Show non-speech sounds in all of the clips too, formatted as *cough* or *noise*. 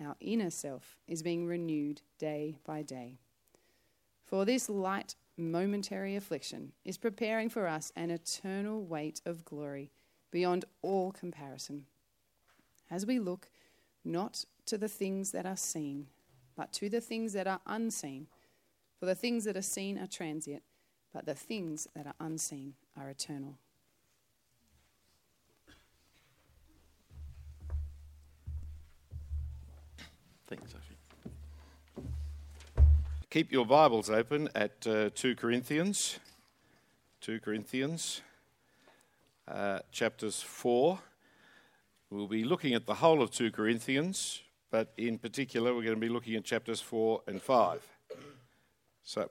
our inner self is being renewed day by day. For this light, momentary affliction is preparing for us an eternal weight of glory beyond all comparison. As we look not to the things that are seen, but to the things that are unseen. For the things that are seen are transient, but the things that are unseen are eternal. Thanks, Sophie. Keep your Bibles open at uh, 2 Corinthians. 2 Corinthians uh, chapters 4. We'll be looking at the whole of 2 Corinthians, but in particular, we're going to be looking at chapters 4 and 5. So,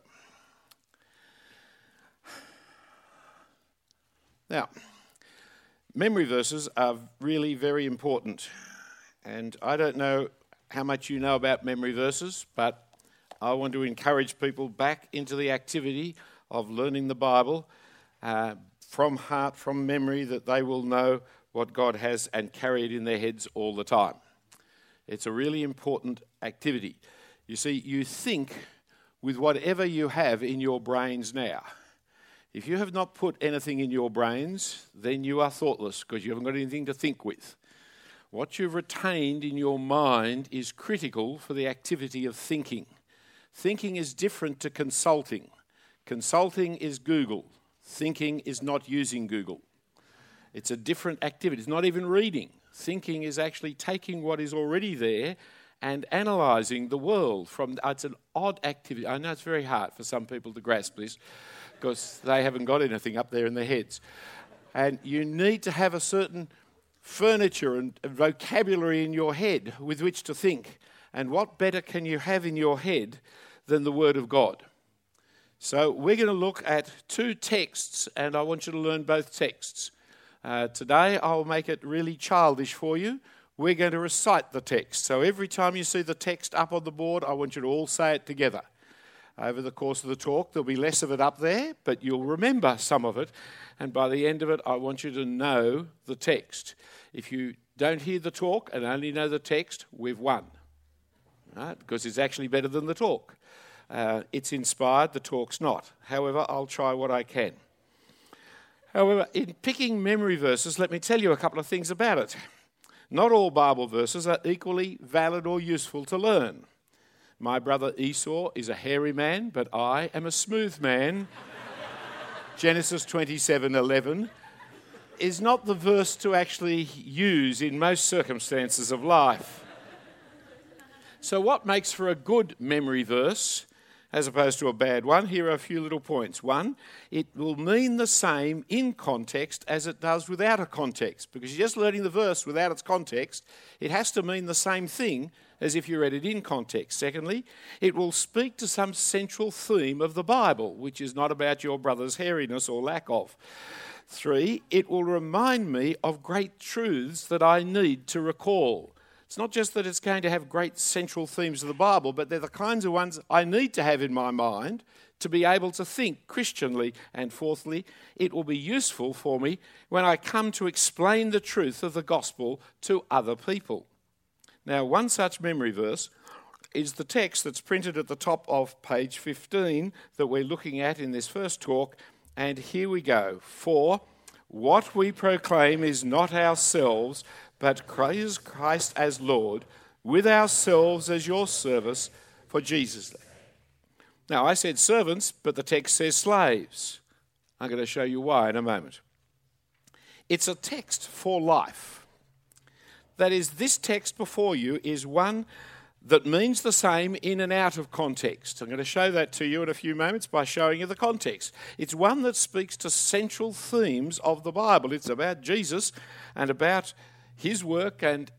now, memory verses are really very important. And I don't know how much you know about memory verses, but I want to encourage people back into the activity of learning the Bible, uh, from heart, from memory, that they will know what God has and carry it in their heads all the time. It's a really important activity. You see, you think with whatever you have in your brains now. If you have not put anything in your brains, then you are thoughtless because you haven't got anything to think with. What you've retained in your mind is critical for the activity of thinking. Thinking is different to consulting. Consulting is Google. Thinking is not using Google. It's a different activity. It's not even reading. Thinking is actually taking what is already there and analysing the world from. It's an odd activity. I know it's very hard for some people to grasp this because they haven't got anything up there in their heads. And you need to have a certain furniture and vocabulary in your head with which to think. And what better can you have in your head than the Word of God? So we're going to look at two texts, and I want you to learn both texts. Uh, today I'll make it really childish for you. We're going to recite the text. So every time you see the text up on the board, I want you to all say it together. Over the course of the talk, there'll be less of it up there, but you'll remember some of it. And by the end of it, I want you to know the text. If you don't hear the talk and only know the text, we've won. Right? Because it's actually better than the talk. Uh, it's inspired, the talk's not. However, I'll try what I can. However, in picking memory verses, let me tell you a couple of things about it. Not all Bible verses are equally valid or useful to learn. My brother Esau is a hairy man, but I am a smooth man. Genesis 27:11 is not the verse to actually use in most circumstances of life. So what makes for a good memory verse? As opposed to a bad one, here are a few little points. One, it will mean the same in context as it does without a context, because you're just learning the verse without its context. It has to mean the same thing as if you read it in context. Secondly, it will speak to some central theme of the Bible, which is not about your brother's hairiness or lack of. Three, it will remind me of great truths that I need to recall. It's not just that it's going to have great central themes of the Bible, but they're the kinds of ones I need to have in my mind to be able to think Christianly. And fourthly, it will be useful for me when I come to explain the truth of the gospel to other people. Now, one such memory verse is the text that's printed at the top of page 15 that we're looking at in this first talk. And here we go. For what we proclaim is not ourselves, but praise Christ as Lord, with ourselves as your service for Jesus. Now, I said servants, but the text says slaves. I'm going to show you why in a moment. It's a text for life. That is, this text before you is one that means the same in and out of context. I'm going to show that to you in a few moments by showing you the context. It's one that speaks to central themes of the Bible. It's about Jesus and about his work, and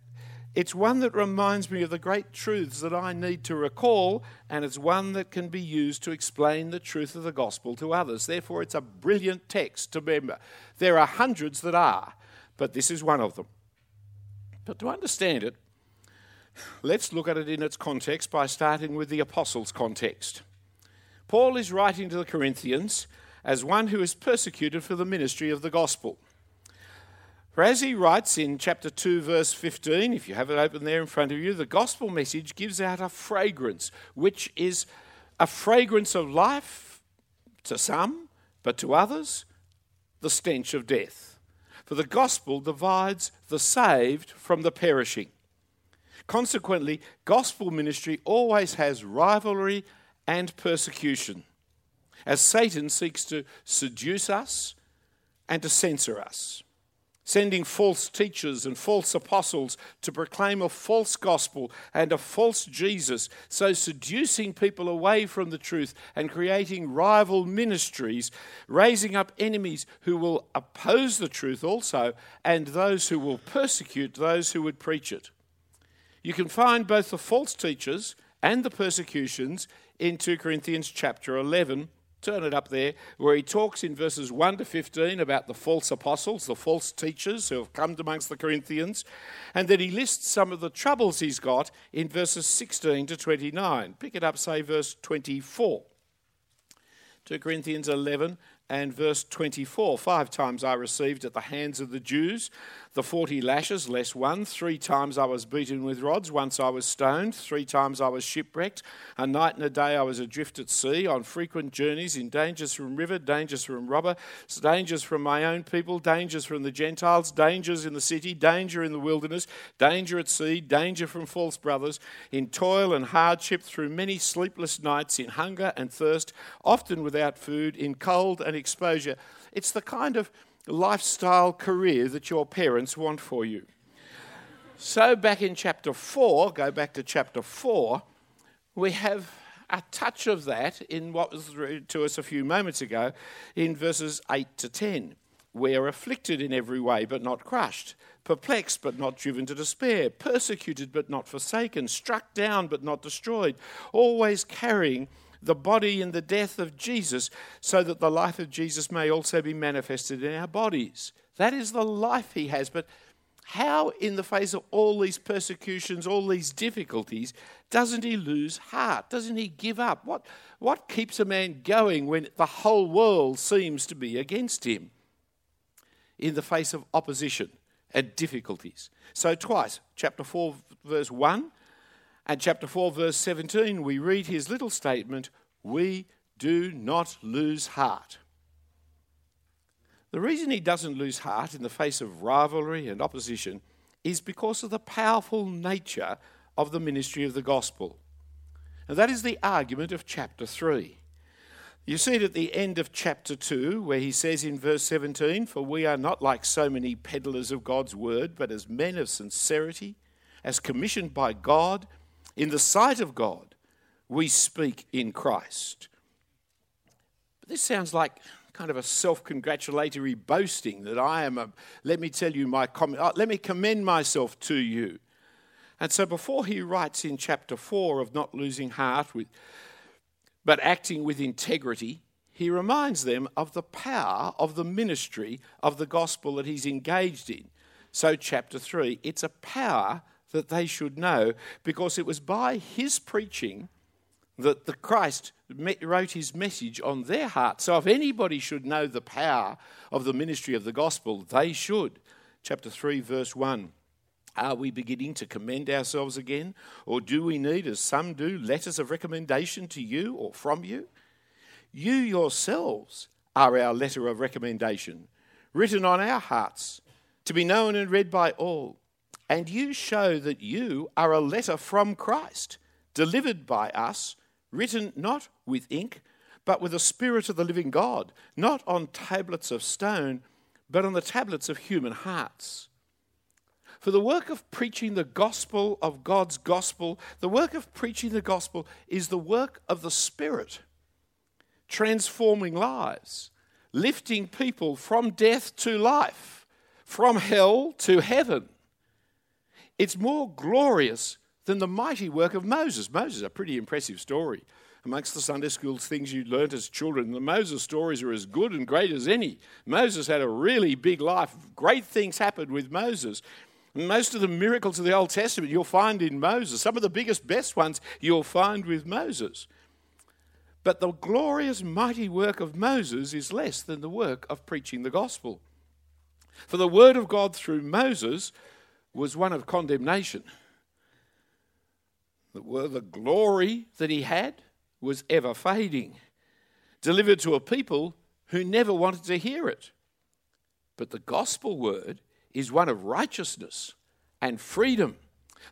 it's one that reminds me of the great truths that I need to recall, and it's one that can be used to explain the truth of the gospel to others. Therefore, it's a brilliant text to remember. There are hundreds that are, but this is one of them. But to understand it, let's look at it in its context by starting with the apostles' context. Paul is writing to the Corinthians as one who is persecuted for the ministry of the gospel. For as he writes in chapter 2, verse 15, if you have it open there in front of you, the gospel message gives out a fragrance, which is a fragrance of life to some, but to others, the stench of death. For the gospel divides the saved from the perishing. Consequently, gospel ministry always has rivalry and persecution, as Satan seeks to seduce us and to censor us sending false teachers and false apostles to proclaim a false gospel and a false Jesus, so seducing people away from the truth and creating rival ministries, raising up enemies who will oppose the truth also, and those who will persecute those who would preach it. You can find both the false teachers and the persecutions in 2 Corinthians chapter 11 turn it up there, where he talks in verses 1 to 15 about the false apostles, the false teachers who have come amongst the Corinthians, and then he lists some of the troubles he's got in verses 16 to 29. Pick it up, say, verse 24. 2 Corinthians 11 and verse 24. Five times I received at the hands of the Jews the 40 lashes less one. Three times I was beaten with rods. Once I was stoned. Three times I was shipwrecked. A night and a day I was adrift at sea, on frequent journeys, in dangers from river, dangers from robber, dangers from my own people, dangers from the Gentiles, dangers in the city, danger in the wilderness, danger at sea, danger from false brothers, in toil and hardship, through many sleepless nights, in hunger and thirst, often without food, in cold and exposure. It's the kind of lifestyle career that your parents want for you. So, back in chapter 4, go back to chapter 4, we have a touch of that in what was read to us a few moments ago in verses 8 to 10. We are afflicted in every way, but not crushed, perplexed, but not driven to despair, persecuted, but not forsaken, struck down, but not destroyed, always carrying the body and the death of Jesus, so that the life of Jesus may also be manifested in our bodies. That is the life he has. But how, in the face of all these persecutions, all these difficulties, doesn't he lose heart? Doesn't he give up? What, what keeps a man going when the whole world seems to be against him in the face of opposition and difficulties? So, twice, chapter 4, verse 1 and chapter 4, verse 17, we read his little statement We do not lose heart. The reason he doesn't lose heart in the face of rivalry and opposition is because of the powerful nature of the ministry of the gospel. And that is the argument of chapter 3. You see it at the end of chapter 2, where he says in verse 17, For we are not like so many peddlers of God's word, but as men of sincerity, as commissioned by God, in the sight of God, we speak in Christ. But this sounds like kind of a self congratulatory boasting that I am a, let me tell you my, comment uh, let me commend myself to you. And so before he writes in chapter 4 of not losing heart with, but acting with integrity, he reminds them of the power of the ministry of the gospel that he's engaged in. So, chapter 3, it's a power that they should know because it was by his preaching that the Christ wrote his message on their heart. So if anybody should know the power of the ministry of the gospel, they should. Chapter 3, verse 1. Are we beginning to commend ourselves again? Or do we need, as some do, letters of recommendation to you or from you? You yourselves are our letter of recommendation, written on our hearts, to be known and read by all. And you show that you are a letter from Christ, delivered by us written not with ink, but with the Spirit of the living God, not on tablets of stone, but on the tablets of human hearts. For the work of preaching the gospel of God's gospel, the work of preaching the gospel is the work of the Spirit, transforming lives, lifting people from death to life, from hell to heaven. It's more glorious than the mighty work of Moses. Moses is a pretty impressive story. Amongst the Sunday school things you learnt as children, the Moses stories are as good and great as any. Moses had a really big life. Great things happened with Moses. Most of the miracles of the Old Testament you'll find in Moses. Some of the biggest, best ones you'll find with Moses. But the glorious, mighty work of Moses is less than the work of preaching the gospel. For the word of God through Moses was one of condemnation. The, glory that he had was ever fading, delivered to a people who never wanted to hear it. But the gospel word is one of righteousness and freedom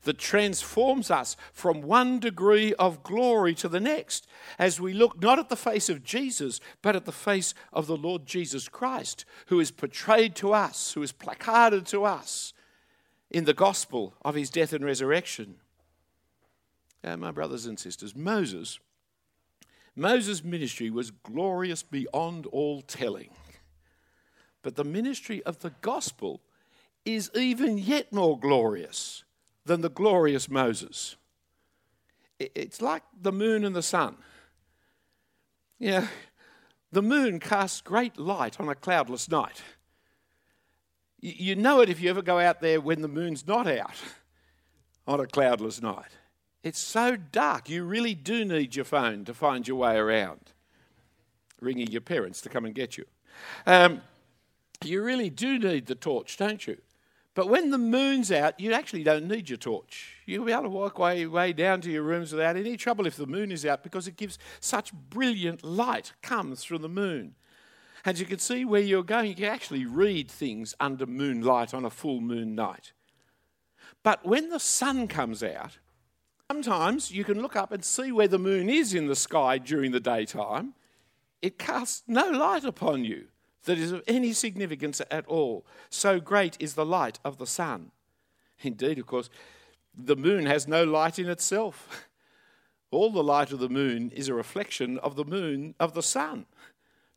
that transforms us from one degree of glory to the next as we look not at the face of Jesus, but at the face of the Lord Jesus Christ, who is portrayed to us, who is placarded to us in the gospel of his death and resurrection. My brothers and sisters, Moses, Moses' ministry was glorious beyond all telling. But the ministry of the gospel is even yet more glorious than the glorious Moses. It's like the moon and the sun. Yeah, the moon casts great light on a cloudless night. You know it if you ever go out there when the moon's not out on a cloudless night. It's so dark, you really do need your phone to find your way around. Ringing your parents to come and get you. Um, you really do need the torch, don't you? But when the moon's out, you actually don't need your torch. You'll be able to walk way, way down to your rooms without any trouble if the moon is out because it gives such brilliant light comes from the moon. And you can see where you're going. You can actually read things under moonlight on a full moon night. But when the sun comes out, Sometimes you can look up and see where the moon is in the sky during the daytime. It casts no light upon you that is of any significance at all. So great is the light of the sun. Indeed, of course, the moon has no light in itself. *laughs* All the light of the moon is a reflection of the moon of the sun,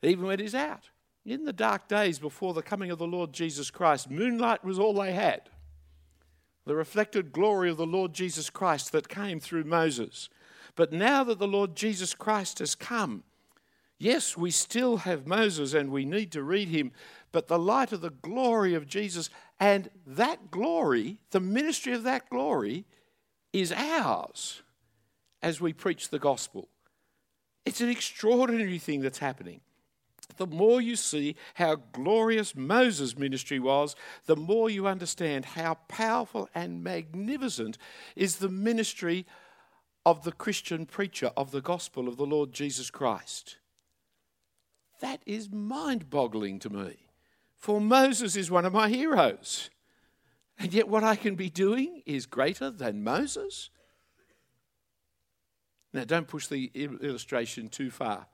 even when he's out. In the dark days before the coming of the Lord Jesus Christ, moonlight was all they had the reflected glory of the Lord Jesus Christ that came through Moses. But now that the Lord Jesus Christ has come, yes, we still have Moses and we need to read him, but the light of the glory of Jesus and that glory, the ministry of that glory, is ours as we preach the gospel. It's an extraordinary thing that's happening the more you see how glorious Moses' ministry was, the more you understand how powerful and magnificent is the ministry of the Christian preacher of the gospel of the Lord Jesus Christ. That is mind boggling to me. For Moses is one of my heroes. And yet, what I can be doing is greater than Moses. Now, don't push the illustration too far.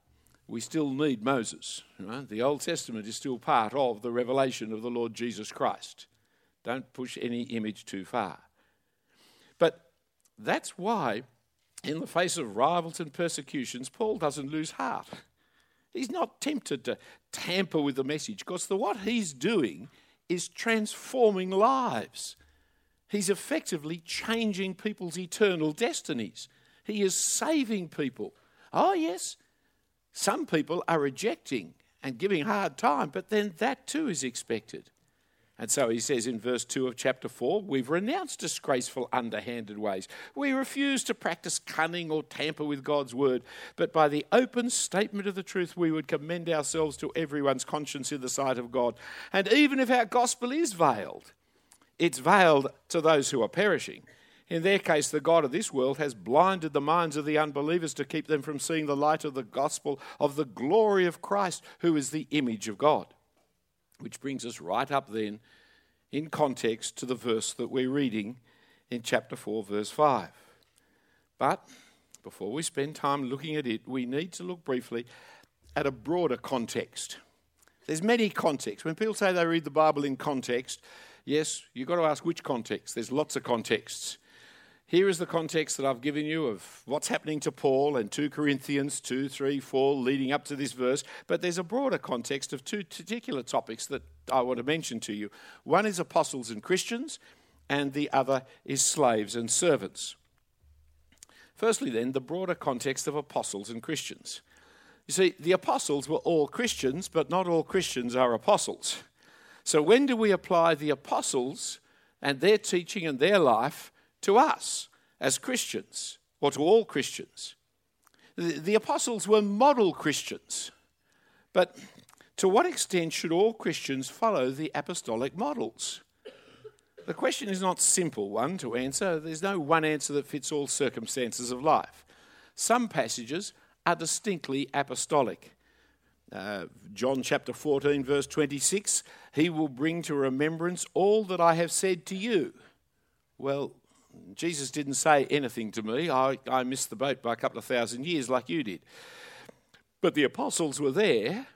We still need Moses. Right? The Old Testament is still part of the revelation of the Lord Jesus Christ. Don't push any image too far. But that's why, in the face of rivals and persecutions, Paul doesn't lose heart. He's not tempted to tamper with the message because the, what he's doing is transforming lives. He's effectively changing people's eternal destinies. He is saving people. Oh, yes, some people are rejecting and giving hard time, but then that too is expected. And so he says in verse 2 of chapter 4 we've renounced disgraceful, underhanded ways. We refuse to practice cunning or tamper with God's word, but by the open statement of the truth, we would commend ourselves to everyone's conscience in the sight of God. And even if our gospel is veiled, it's veiled to those who are perishing. In their case, the God of this world has blinded the minds of the unbelievers to keep them from seeing the light of the gospel of the glory of Christ, who is the image of God. Which brings us right up then in context to the verse that we're reading in chapter 4, verse 5. But before we spend time looking at it, we need to look briefly at a broader context. There's many contexts. When people say they read the Bible in context, yes, you've got to ask which context. There's lots of contexts. Here is the context that I've given you of what's happening to Paul and 2 Corinthians 2, 3, 4, leading up to this verse. But there's a broader context of two particular topics that I want to mention to you. One is apostles and Christians, and the other is slaves and servants. Firstly, then, the broader context of apostles and Christians. You see, the apostles were all Christians, but not all Christians are apostles. So, when do we apply the apostles and their teaching and their life? To us as Christians, or to all Christians. The, the apostles were model Christians, but to what extent should all Christians follow the apostolic models? The question is not simple one to answer. There's no one answer that fits all circumstances of life. Some passages are distinctly apostolic. Uh, John chapter 14, verse 26 He will bring to remembrance all that I have said to you. Well, Jesus didn't say anything to me. I, I missed the boat by a couple of thousand years like you did. But the apostles were there.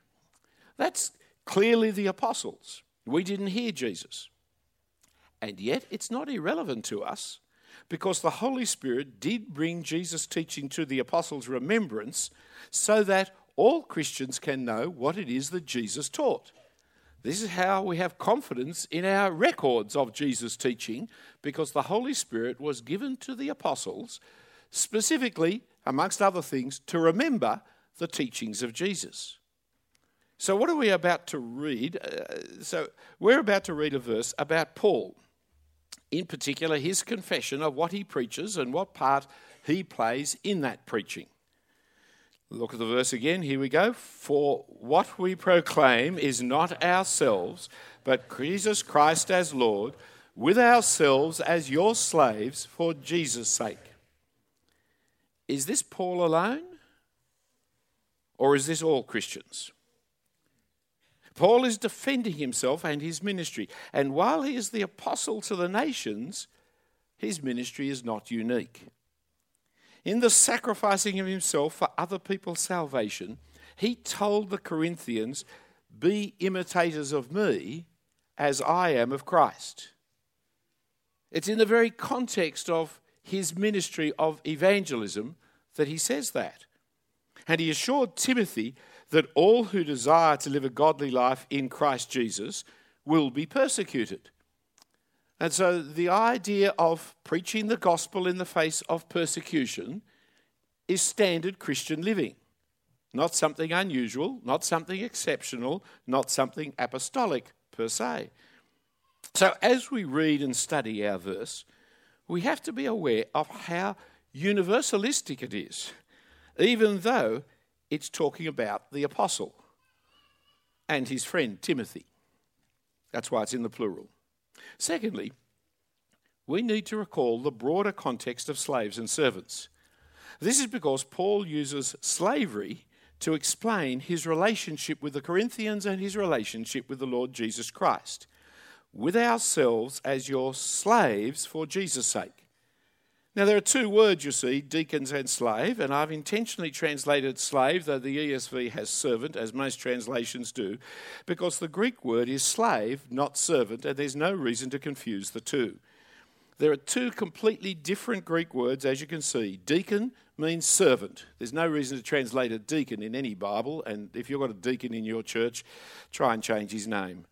That's clearly the apostles. We didn't hear Jesus. And yet, it's not irrelevant to us because the Holy Spirit did bring Jesus' teaching to the apostles' remembrance so that all Christians can know what it is that Jesus taught. This is how we have confidence in our records of Jesus' teaching because the Holy Spirit was given to the apostles specifically, amongst other things, to remember the teachings of Jesus. So, what are we about to read? Uh, so, we're about to read a verse about Paul, in particular, his confession of what he preaches and what part he plays in that preaching. Look at the verse again. Here we go. For what we proclaim is not ourselves, but Jesus Christ as Lord, with ourselves as your slaves for Jesus' sake. Is this Paul alone? Or is this all Christians? Paul is defending himself and his ministry. And while he is the apostle to the nations, his ministry is not unique. In the sacrificing of himself for other people's salvation, he told the Corinthians, Be imitators of me as I am of Christ. It's in the very context of his ministry of evangelism that he says that. And he assured Timothy that all who desire to live a godly life in Christ Jesus will be persecuted. And so the idea of preaching the gospel in the face of persecution is standard Christian living. Not something unusual, not something exceptional, not something apostolic per se. So, as we read and study our verse, we have to be aware of how universalistic it is, even though it's talking about the apostle and his friend Timothy. That's why it's in the plural. Secondly, we need to recall the broader context of slaves and servants. This is because Paul uses slavery to explain his relationship with the Corinthians and his relationship with the Lord Jesus Christ. With ourselves as your slaves for Jesus' sake. Now, there are two words you see, deacons and slave, and I've intentionally translated slave, though the ESV has servant, as most translations do, because the Greek word is slave, not servant, and there's no reason to confuse the two. There are two completely different Greek words, as you can see. Deacon means servant. There's no reason to translate a deacon in any Bible, and if you've got a deacon in your church, try and change his name.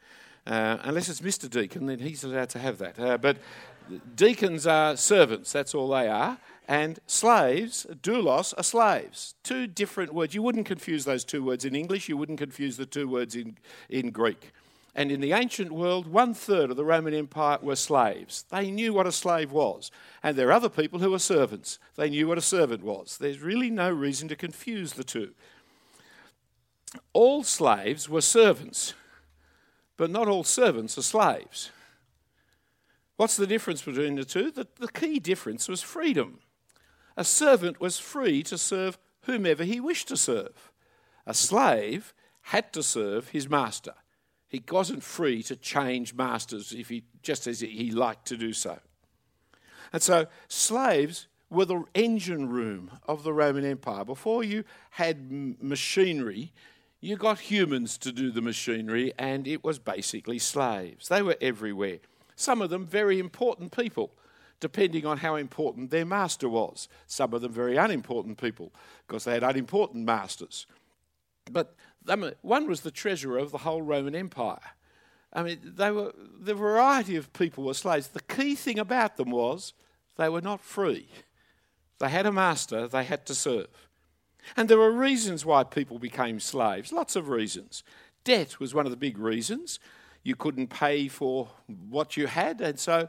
Uh, unless it's Mr. Deacon, then he's allowed to have that. Uh, but deacons are servants, that's all they are. And slaves, doulos, are slaves. Two different words. You wouldn't confuse those two words in English, you wouldn't confuse the two words in, in Greek. And in the ancient world, one third of the Roman Empire were slaves. They knew what a slave was. And there are other people who are servants. They knew what a servant was. There's really no reason to confuse the two. All slaves were servants, but not all servants are slaves. What's the difference between the two? The, the key difference was freedom. A servant was free to serve whomever he wished to serve. A slave had to serve his master. He wasn't free to change masters if he, just as he liked to do so. And so slaves were the engine room of the Roman Empire. Before you had machinery, you got humans to do the machinery, and it was basically slaves. They were everywhere. Some of them very important people, depending on how important their master was. Some of them very unimportant people, because they had unimportant masters. But one was the treasurer of the whole Roman Empire. I mean, they were the variety of people were slaves. The key thing about them was they were not free. They had a master they had to serve. And there were reasons why people became slaves, lots of reasons. Debt was one of the big reasons you couldn't pay for what you had, and so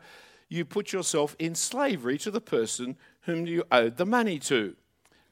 you put yourself in slavery to the person whom you owed the money to.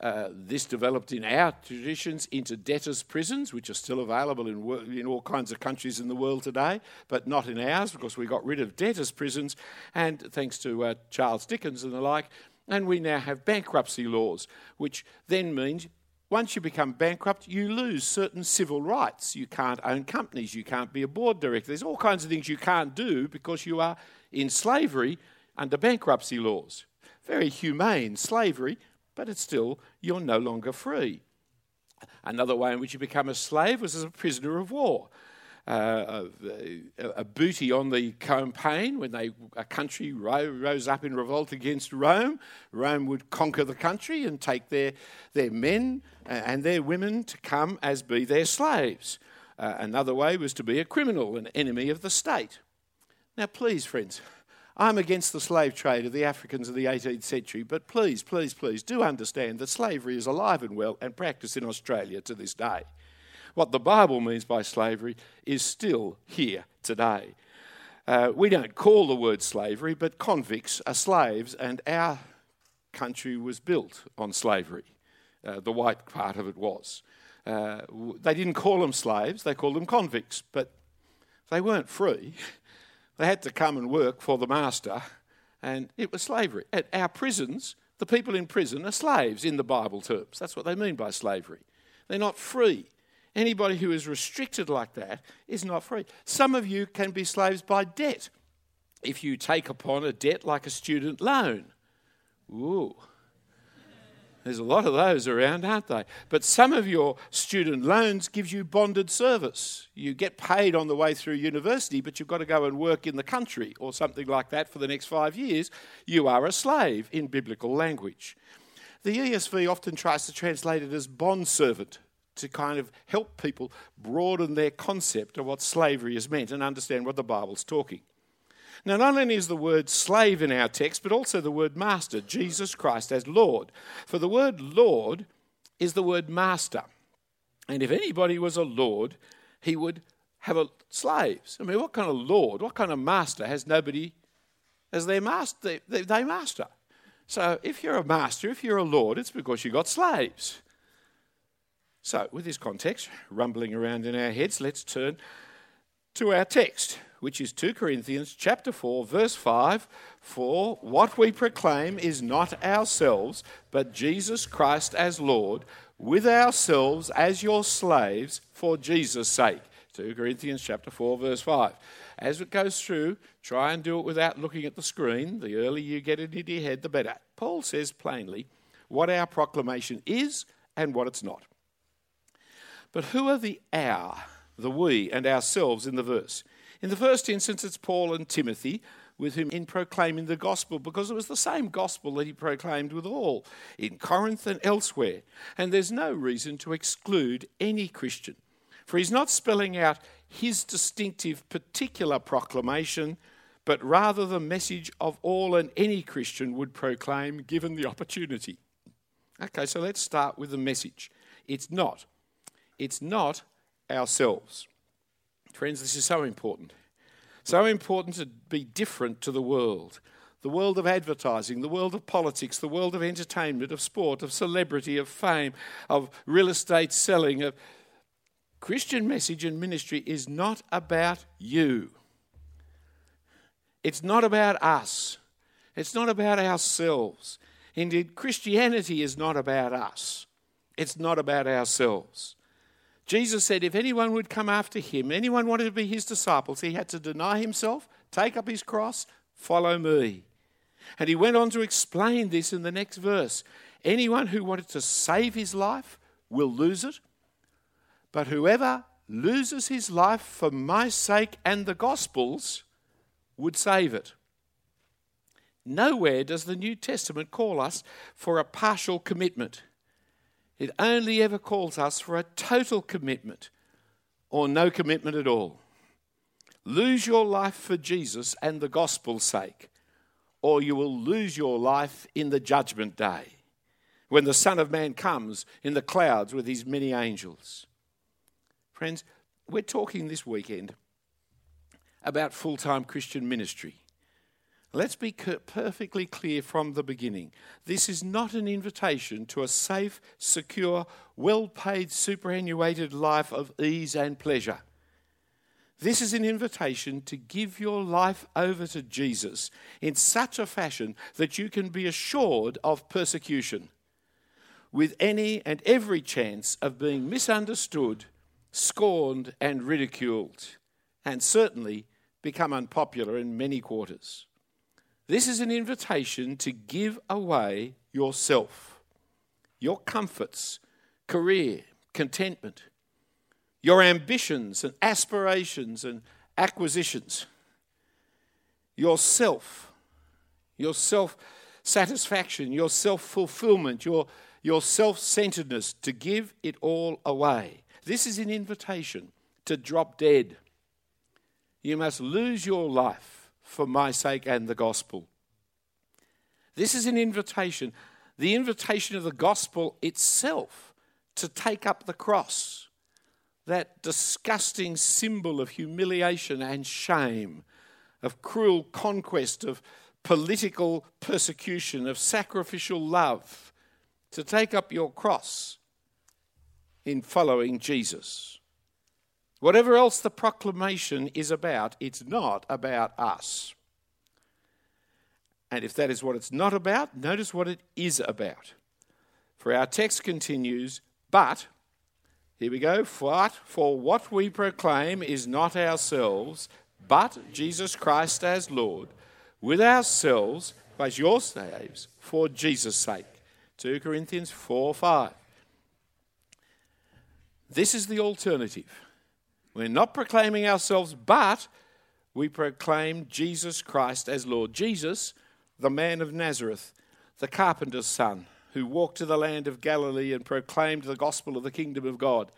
Uh, this developed in our traditions into debtors' prisons, which are still available in, in all kinds of countries in the world today, but not in ours because we got rid of debtors' prisons, and thanks to uh, Charles Dickens and the like, and we now have bankruptcy laws, which then means once you become bankrupt, you lose certain civil rights. You can't own companies, you can't be a board director. There's all kinds of things you can't do because you are in slavery under bankruptcy laws. Very humane slavery, but it's still, you're no longer free. Another way in which you become a slave was as a prisoner of war uh, a, a, booty on the campaign when they, a country rose up in revolt against Rome. Rome would conquer the country and take their, their men and their women to come as be their slaves. Uh, another way was to be a criminal, an enemy of the state. Now, please, friends, I'm against the slave trade of the Africans of the 18th century, but please, please, please do understand that slavery is alive and well and practiced in Australia to this day. What the Bible means by slavery is still here today. Uh, we don't call the word slavery, but convicts are slaves, and our country was built on slavery. Uh, the white part of it was. Uh, they didn't call them slaves, they called them convicts, but they weren't free. *laughs* They had to come and work for the master, and it was slavery. At our prisons, the people in prison are slaves in the Bible terms. That's what they mean by slavery. They're not free. Anybody who is restricted like that is not free. Some of you can be slaves by debt. If you take upon a debt like a student loan, ooh, there's a lot of those around, aren't they? But some of your student loans gives you bonded service. You get paid on the way through university, but you've got to go and work in the country or something like that for the next five years. You are a slave in biblical language. The ESV often tries to translate it as bond servant to kind of help people broaden their concept of what slavery is meant and understand what the Bible's talking. Now, not only is the word slave in our text, but also the word master, Jesus Christ as Lord. For the word Lord is the word master. And if anybody was a Lord, he would have a, slaves. I mean, what kind of Lord, what kind of master has nobody as their master? They, they master. So if you're a master, if you're a Lord, it's because you've got slaves. So, with this context rumbling around in our heads, let's turn to our text, which is 2 Corinthians chapter 4 verse 5, for what we proclaim is not ourselves, but Jesus Christ as Lord, with ourselves as your slaves for Jesus' sake. 2 Corinthians chapter 4 verse 5. As it goes through, try and do it without looking at the screen. The earlier you get it into your head, the better. Paul says plainly what our proclamation is and what it's not. But who are the our, the we, and ourselves in the verse? In the first instance, it's Paul and Timothy with him in proclaiming the gospel because it was the same gospel that he proclaimed with all in Corinth and elsewhere. And there's no reason to exclude any Christian, for he's not spelling out his distinctive particular proclamation, but rather the message of all and any Christian would proclaim given the opportunity. Okay, so let's start with the message. It's not. It's not ourselves. Friends, this is so important. So important to be different to the world. The world of advertising, the world of politics, the world of entertainment, of sport, of celebrity, of fame, of real estate selling. Of Christian message and ministry is not about you. It's not about us. It's not about ourselves. Indeed, Christianity is not about us. It's not about ourselves. Jesus said if anyone would come after him, anyone wanted to be his disciples, he had to deny himself, take up his cross, follow me. And he went on to explain this in the next verse. Anyone who wanted to save his life will lose it, but whoever loses his life for my sake and the gospel's would save it. Nowhere does the New Testament call us for a partial commitment. It only ever calls us for a total commitment or no commitment at all. Lose your life for Jesus and the gospel's sake, or you will lose your life in the judgment day when the Son of Man comes in the clouds with his many angels. Friends, we're talking this weekend about full time Christian ministry. Let's be perfectly clear from the beginning. This is not an invitation to a safe, secure, well paid, superannuated life of ease and pleasure. This is an invitation to give your life over to Jesus in such a fashion that you can be assured of persecution, with any and every chance of being misunderstood, scorned, and ridiculed, and certainly become unpopular in many quarters. This is an invitation to give away yourself, your comforts, career, contentment, your ambitions and aspirations and acquisitions, yourself, your self satisfaction, your self fulfillment, your, your self centeredness, to give it all away. This is an invitation to drop dead. You must lose your life for my sake and the gospel. This is an invitation, the invitation of the gospel itself to take up the cross, that disgusting symbol of humiliation and shame, of cruel conquest, of political persecution, of sacrificial love, to take up your cross in following Jesus. Whatever else the proclamation is about, it's not about us. And if that is what it's not about, notice what it is about. For our text continues, but, here we go, for, for what we proclaim is not ourselves, but Jesus Christ as Lord, with ourselves as your slaves, for Jesus' sake. 2 Corinthians 4 5. This is the alternative. We're not proclaiming ourselves, but we proclaim Jesus Christ as Lord. Jesus, the man of Nazareth, the carpenter's son, who walked to the land of Galilee and proclaimed the gospel of the kingdom of God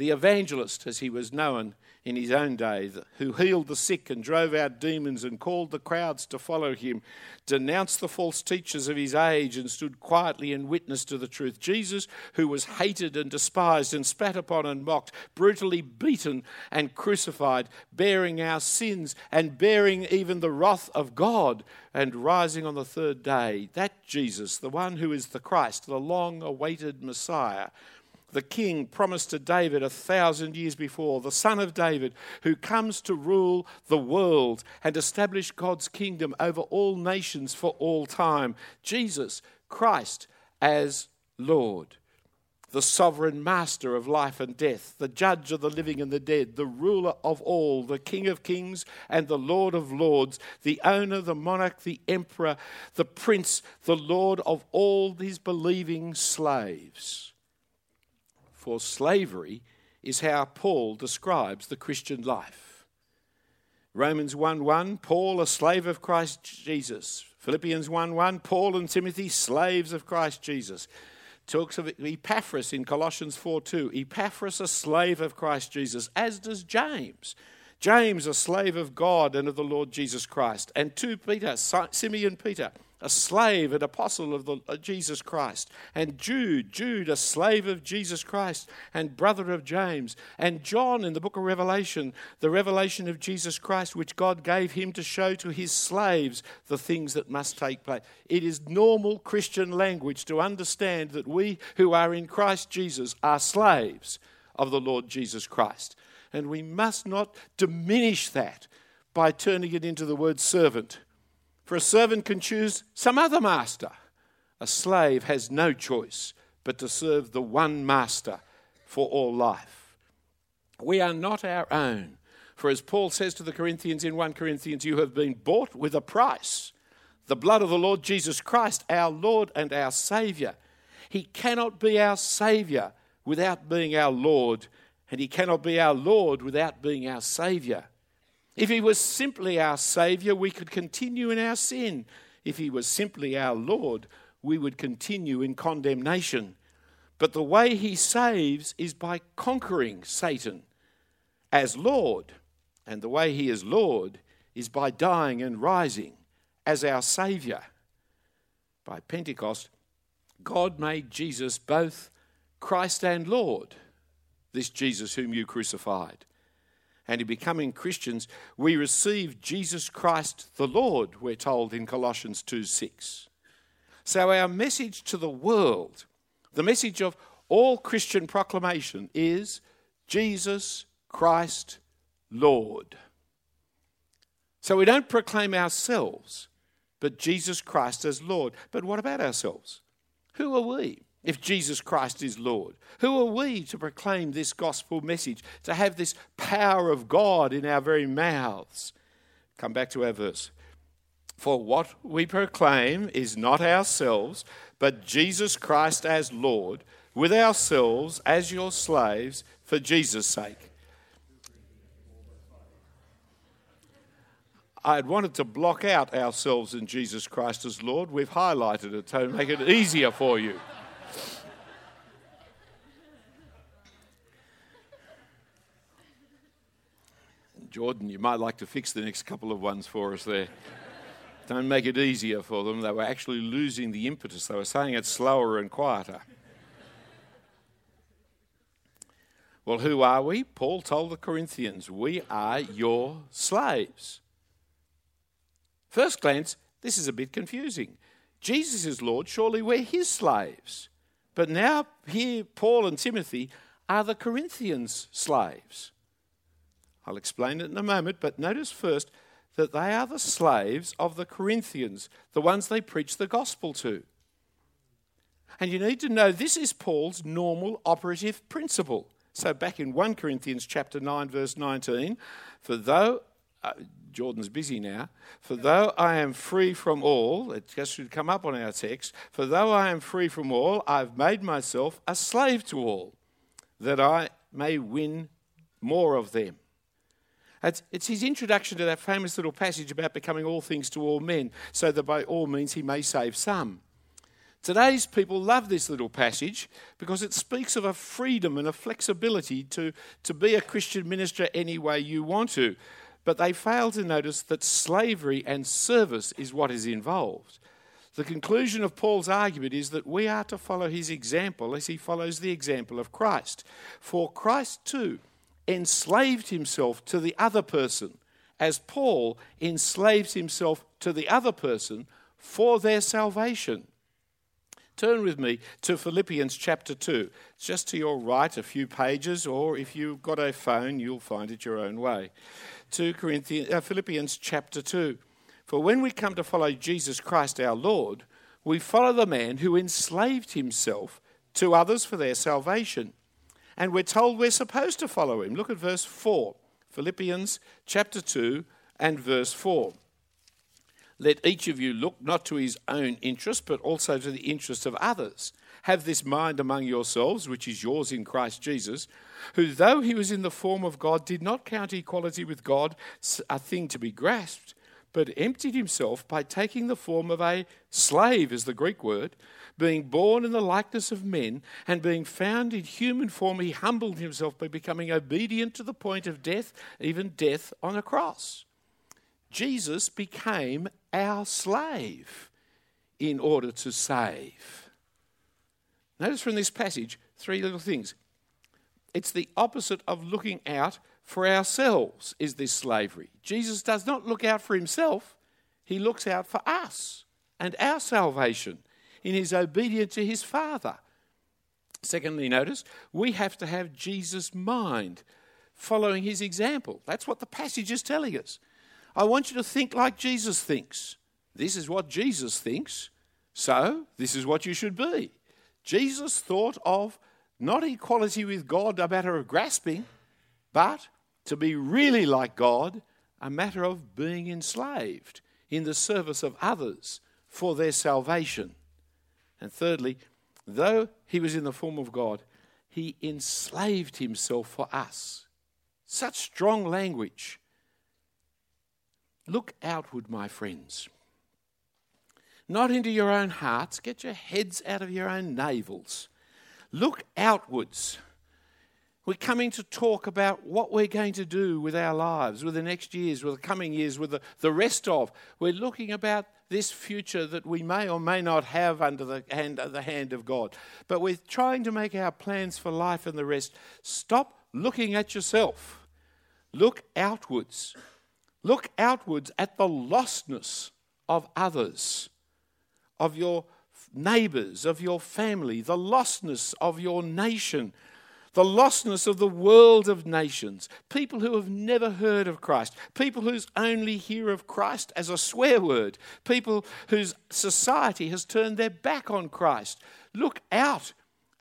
the evangelist, as he was known in his own day, who healed the sick and drove out demons and called the crowds to follow him, denounced the false teachers of his age and stood quietly and witnessed to the truth. Jesus, who was hated and despised and spat upon and mocked, brutally beaten and crucified, bearing our sins and bearing even the wrath of God and rising on the third day. That Jesus, the one who is the Christ, the long awaited Messiah, the king promised to David a thousand years before, the son of David, who comes to rule the world and establish God's kingdom over all nations for all time. Jesus Christ as Lord. the sovereign master of life and death, the judge of the living and the dead, the ruler of all, the King of kings and the Lord of lords, the owner, the monarch, the emperor, the prince, the Lord of all his believing slaves. For slavery is how Paul describes the Christian life. Romans 1 1, Paul, a slave of Christ Jesus. Philippians 1 1, Paul and Timothy, slaves of Christ Jesus talks of Epaphras in Colossians 4 2. Epaphras, a slave of Christ Jesus, as does James. James, a slave of God and of the Lord Jesus Christ. And 2 Peter, Simeon Peter, a slave and apostle of the, uh, Jesus Christ, and Jude, Jude, a slave of Jesus Christ and brother of James, and John in the book of Revelation, the revelation of Jesus Christ, which God gave him to show to his slaves the things that must take place. It is normal Christian language to understand that we who are in Christ Jesus are slaves of the Lord Jesus Christ. And we must not diminish that by turning it into the word servant for a servant can choose some other master. A slave has no choice but to serve the one master for all life. We are not our own. For as Paul says to the Corinthians in 1 Corinthians, you have been bought with a price the blood of the Lord Jesus Christ, our Lord and our Saviour. He cannot be our Saviour without being our Lord, and He cannot be our Lord without being our Saviour. If he was simply our Saviour, we could continue in our sin. If he was simply our Lord, we would continue in condemnation. But the way he saves is by conquering Satan as Lord. And the way he is Lord is by dying and rising as our Saviour. By Pentecost, God made Jesus both Christ and Lord, this Jesus whom you crucified and in becoming Christians, we receive Jesus Christ the Lord, we're told in Colossians 2 6. So, our message to the world, the message of all Christian proclamation, is Jesus Christ Lord. So, we don't proclaim ourselves, but Jesus Christ as Lord. But what about ourselves? Who are we? If Jesus Christ is Lord? Who are we to proclaim this gospel message, to have this power of God in our very mouths? Come back to our verse. For what we proclaim is not ourselves, but Jesus Christ as Lord, with ourselves as your slaves for Jesus' sake. I had wanted to block out ourselves in Jesus Christ as Lord. We've highlighted it to make it easier for you. Jordan, you might like to fix the next couple of ones for us there. Don't make it easier for them. They were actually losing the impetus. They were saying it slower and quieter. Well, who are we? Paul told the Corinthians, We are your slaves. First glance, this is a bit confusing. Jesus is Lord, surely we're his slaves. But now, here, Paul and Timothy are the Corinthians' slaves. I'll explain it in a moment, but notice first that they are the slaves of the Corinthians, the ones they preach the gospel to. And you need to know this is Paul's normal operative principle. So back in 1 Corinthians chapter 9 verse 19, for though uh, Jordan's busy now. For though I am free from all, it just should come up on our text. For though I am free from all, I've made myself a slave to all, that I may win more of them. It's, it's his introduction to that famous little passage about becoming all things to all men, so that by all means he may save some. Today's people love this little passage because it speaks of a freedom and a flexibility to, to be a Christian minister any way you want to. But they fail to notice that slavery and service is what is involved. The conclusion of Paul's argument is that we are to follow his example as he follows the example of Christ. For Christ too enslaved himself to the other person, as Paul enslaves himself to the other person for their salvation. Turn with me to Philippians chapter 2. It's just to your right, a few pages, or if you've got a phone, you'll find it your own way. 2 Corinthians, uh, Philippians chapter 2. For when we come to follow Jesus Christ our Lord, we follow the man who enslaved himself to others for their salvation. And we're told we're supposed to follow him. Look at verse 4, Philippians chapter 2 and verse 4. Let each of you look not to his own interest, but also to the interest of others. Have this mind among yourselves, which is yours in Christ Jesus, who, though he was in the form of God, did not count equality with God a thing to be grasped, but emptied himself by taking the form of a slave, is the Greek word, being born in the likeness of men, and being found in human form, he humbled himself by becoming obedient to the point of death, even death on a cross. Jesus became our slave in order to save. Notice from this passage three little things. It's the opposite of looking out for ourselves, is this slavery. Jesus does not look out for himself, he looks out for us and our salvation in his obedience to his Father. Secondly, notice we have to have Jesus' mind following his example. That's what the passage is telling us. I want you to think like Jesus thinks. This is what Jesus thinks, so this is what you should be. Jesus thought of not equality with God a matter of grasping, but to be really like God, a matter of being enslaved in the service of others for their salvation. And thirdly, though he was in the form of God, he enslaved himself for us. Such strong language. Look outward, my friends. Not into your own hearts. Get your heads out of your own navels. Look outwards. We're coming to talk about what we're going to do with our lives, with the next years, with the coming years, with the, the rest of. We're looking about this future that we may or may not have under the hand, the hand of God. But we're trying to make our plans for life and the rest. Stop looking at yourself. Look outwards. Look outwards at the lostness of others, of your neighbors, of your family, the lostness of your nation, the lostness of the world of nations, people who have never heard of Christ, people who only hear of Christ as a swear word, people whose society has turned their back on Christ. Look out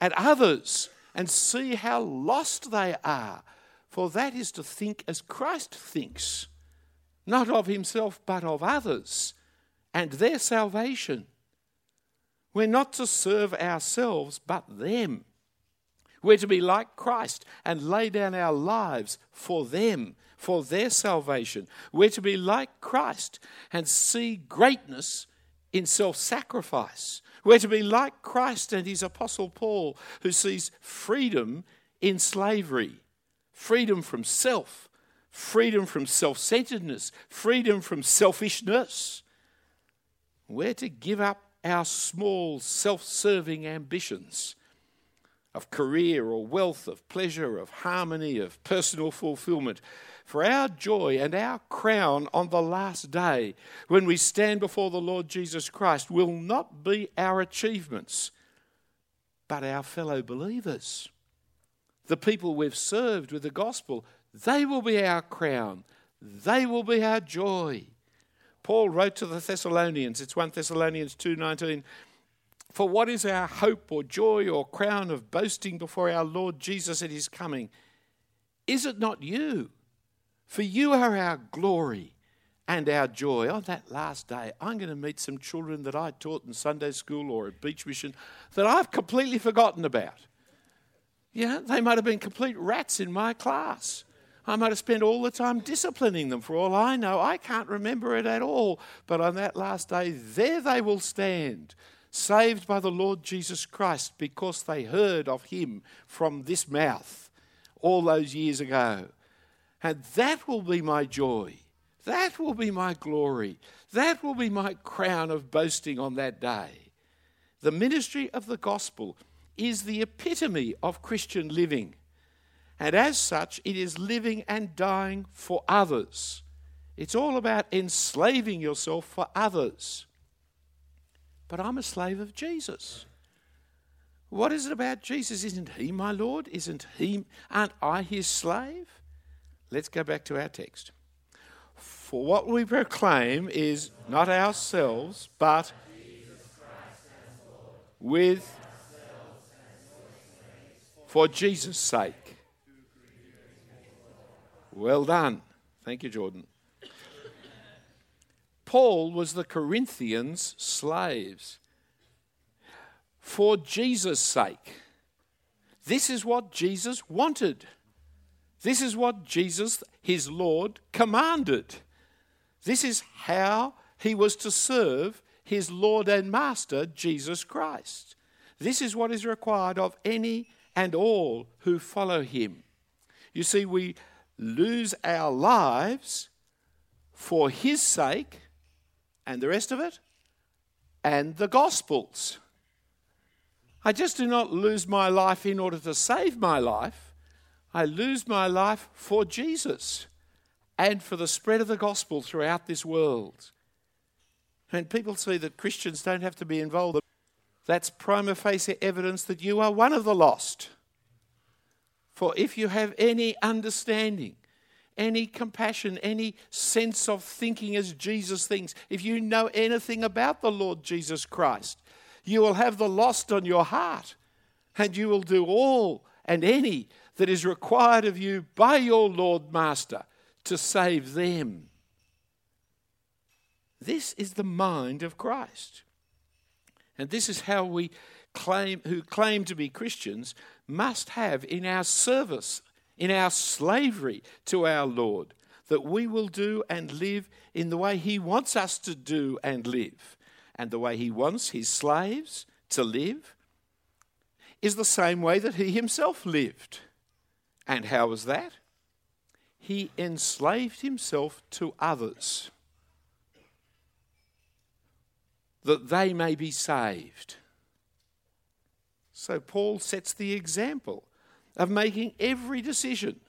at others and see how lost they are, for that is to think as Christ thinks, not of himself but of others and their salvation. We're not to serve ourselves but them. We're to be like Christ and lay down our lives for them, for their salvation. We're to be like Christ and see greatness in self sacrifice. We're to be like Christ and his apostle Paul, who sees freedom in slavery freedom from self, freedom from self centeredness, freedom from selfishness. We're to give up our small self serving ambitions of career or wealth, of pleasure, of harmony, of personal fulfillment. For our joy and our crown on the last day, when we stand before the Lord Jesus Christ, will not be our achievements, but our fellow believers. The people we've served with the gospel, they will be our crown, they will be our joy. Paul wrote to the Thessalonians, it's 1 Thessalonians 2:19, for what is our hope or joy or crown of boasting before our Lord Jesus at his coming? Is it not you? For you are our glory and our joy. On that last day, I'm going to meet some children that I taught in Sunday school or at Beach Mission that I've completely forgotten about. Know, they might have been complete rats in my class. I might have spent all the time disciplining them. For all I know, I can't remember it at all. But on that last day, there they will stand saved by the Lord Jesus Christ because they heard of him from this mouth all those years ago. And that will be my joy. That will be my glory. That will be my crown of boasting on that day. The ministry of the gospel is the epitome of Christian living. And as such, it is living and dying for others. It's all about enslaving yourself for others but I'm a slave of Jesus. What is it about Jesus? Isn't he my Lord? Isn't he aren't I his slave? Let's go back to our text. For what we proclaim is not ourselves, but with For Jesus' sake. Well done. Thank you, Jordan. Paul was the Corinthians' slaves. For Jesus' sake. This is what Jesus wanted. This is what Jesus, his Lord, commanded. This is how he was to serve his Lord and Master, Jesus Christ. This is what is required of any and all who follow him. You see, we lose our lives for his sake and the rest of it and the Gospels. I just do not lose my life in order to save my life. I lose my life for Jesus and for the spread of the gospel throughout this world. And people see that Christians don't have to be involved. That's prima facie evidence that you are one of the lost. For if you have any understanding, any compassion, any sense of thinking as Jesus thinks, if you know anything about the Lord Jesus Christ, you will have the lost on your heart and you will do all and any that is required of you by your Lord Master to save them. This is the mind of Christ. And this is how we claim, who claim to be Christians must have in our service, in our slavery to our Lord, that we will do and live in the way He wants us to do and live. And the way He wants His slaves to live is the same way that He Himself lived. And how was that? He enslaved Himself to others that they may be saved. So Paul sets the example of making every decision.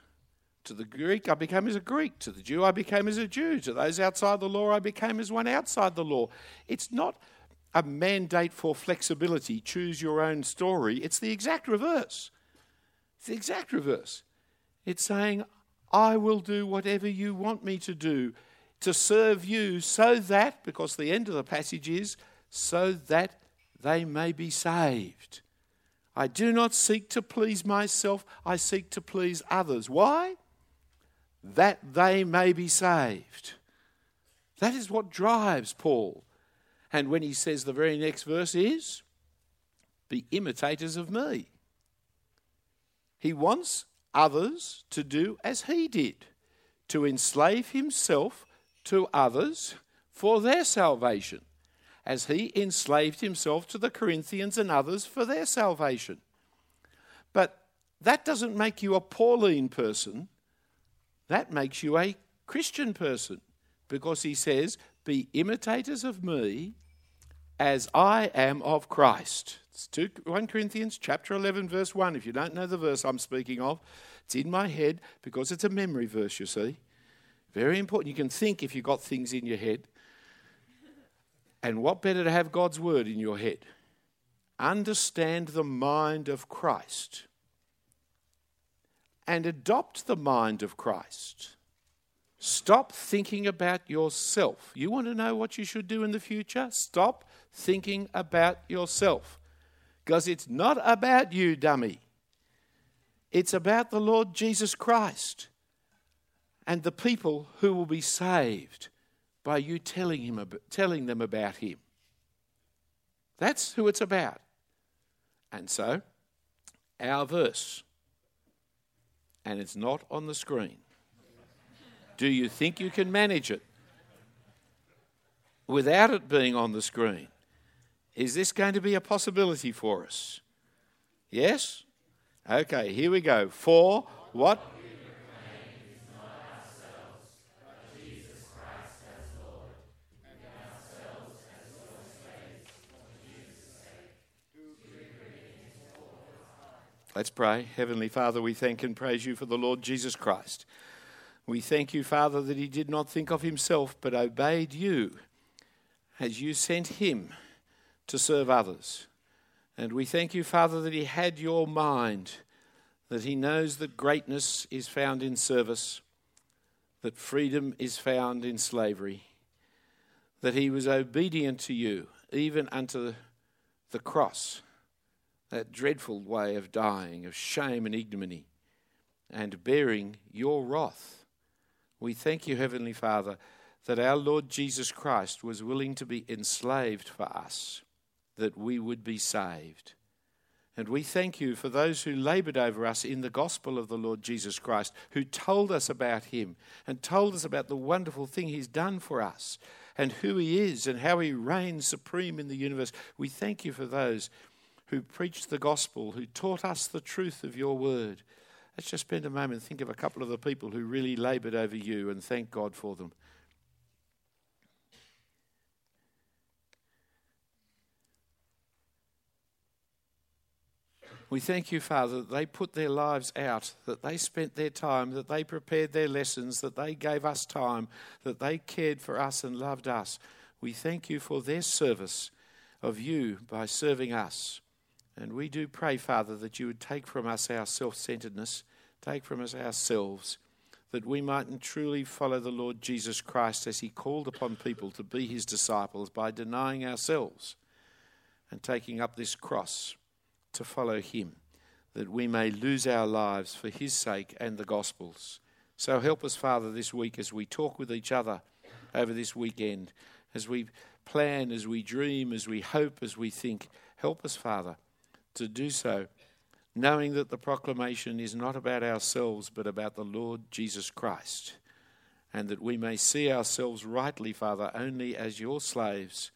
To the Greek, I became as a Greek. To the Jew, I became as a Jew. To those outside the law, I became as one outside the law. It's not a mandate for flexibility, choose your own story. It's the exact reverse. It's the exact reverse. It's saying, I will do whatever you want me to do to serve you so that, because the end of the passage is, so that they may be saved. I do not seek to please myself, I seek to please others. Why? That they may be saved. That is what drives Paul. And when he says the very next verse is, be imitators of me. He wants others to do as he did, to enslave himself to others for their salvation, as he enslaved himself to the Corinthians and others for their salvation. But that doesn't make you a Pauline person, that makes you a Christian person, because he says, Be imitators of me as I am of Christ. It's 2, 1 Corinthians chapter 11, verse 1. If you don't know the verse I'm speaking of, it's in my head because it's a memory verse, you see. Very important. You can think if you've got things in your head. And what better to have God's word in your head? Understand the mind of Christ and adopt the mind of Christ. Stop thinking about yourself. You want to know what you should do in the future? Stop thinking about yourself. Because it's not about you, dummy. It's about the Lord Jesus Christ and the people who will be saved by you telling, him, telling them about Him. That's who it's about. And so, our verse, and it's not on the screen. Do you think you can manage it without it being on the screen? Is this going to be a possibility for us? Yes? Okay, here we go. For what? Let's pray. Heavenly Father, we thank and praise you for the Lord Jesus Christ. We thank you, Father, that he did not think of himself but obeyed you as you sent him to serve others. And we thank you, Father, that he had your mind, that he knows that greatness is found in service, that freedom is found in slavery, that he was obedient to you, even unto the cross that dreadful way of dying, of shame and ignominy, and bearing your wrath. We thank you, Heavenly Father, that our Lord Jesus Christ was willing to be enslaved for us, that we would be saved. And we thank you for those who labored over us in the gospel of the Lord Jesus Christ, who told us about him and told us about the wonderful thing he's done for us and who he is and how he reigns supreme in the universe. We thank you for those who preached the gospel, who taught us the truth of your word. Let's just spend a moment and think of a couple of the people who really labored over you and thank God for them. We thank you, Father, that they put their lives out, that they spent their time, that they prepared their lessons, that they gave us time, that they cared for us and loved us. We thank you for their service of you by serving us. And we do pray, Father, that you would take from us our self centeredness, take from us ourselves, that we mightn't truly follow the Lord Jesus Christ as he called upon people to be his disciples by denying ourselves and taking up this cross to follow him, that we may lose our lives for his sake and the gospel's. So help us, Father, this week as we talk with each other over this weekend, as we plan, as we dream, as we hope, as we think. Help us, Father, to do so, knowing that the proclamation is not about ourselves, but about the Lord Jesus Christ, and that we may see ourselves rightly, Father, only as your slaves,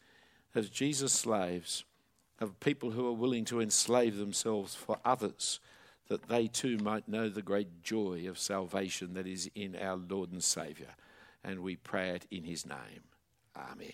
as Jesus' slaves of people who are willing to enslave themselves for others, that they too might know the great joy of salvation that is in our Lord and Saviour. And we pray it in his name. Amen.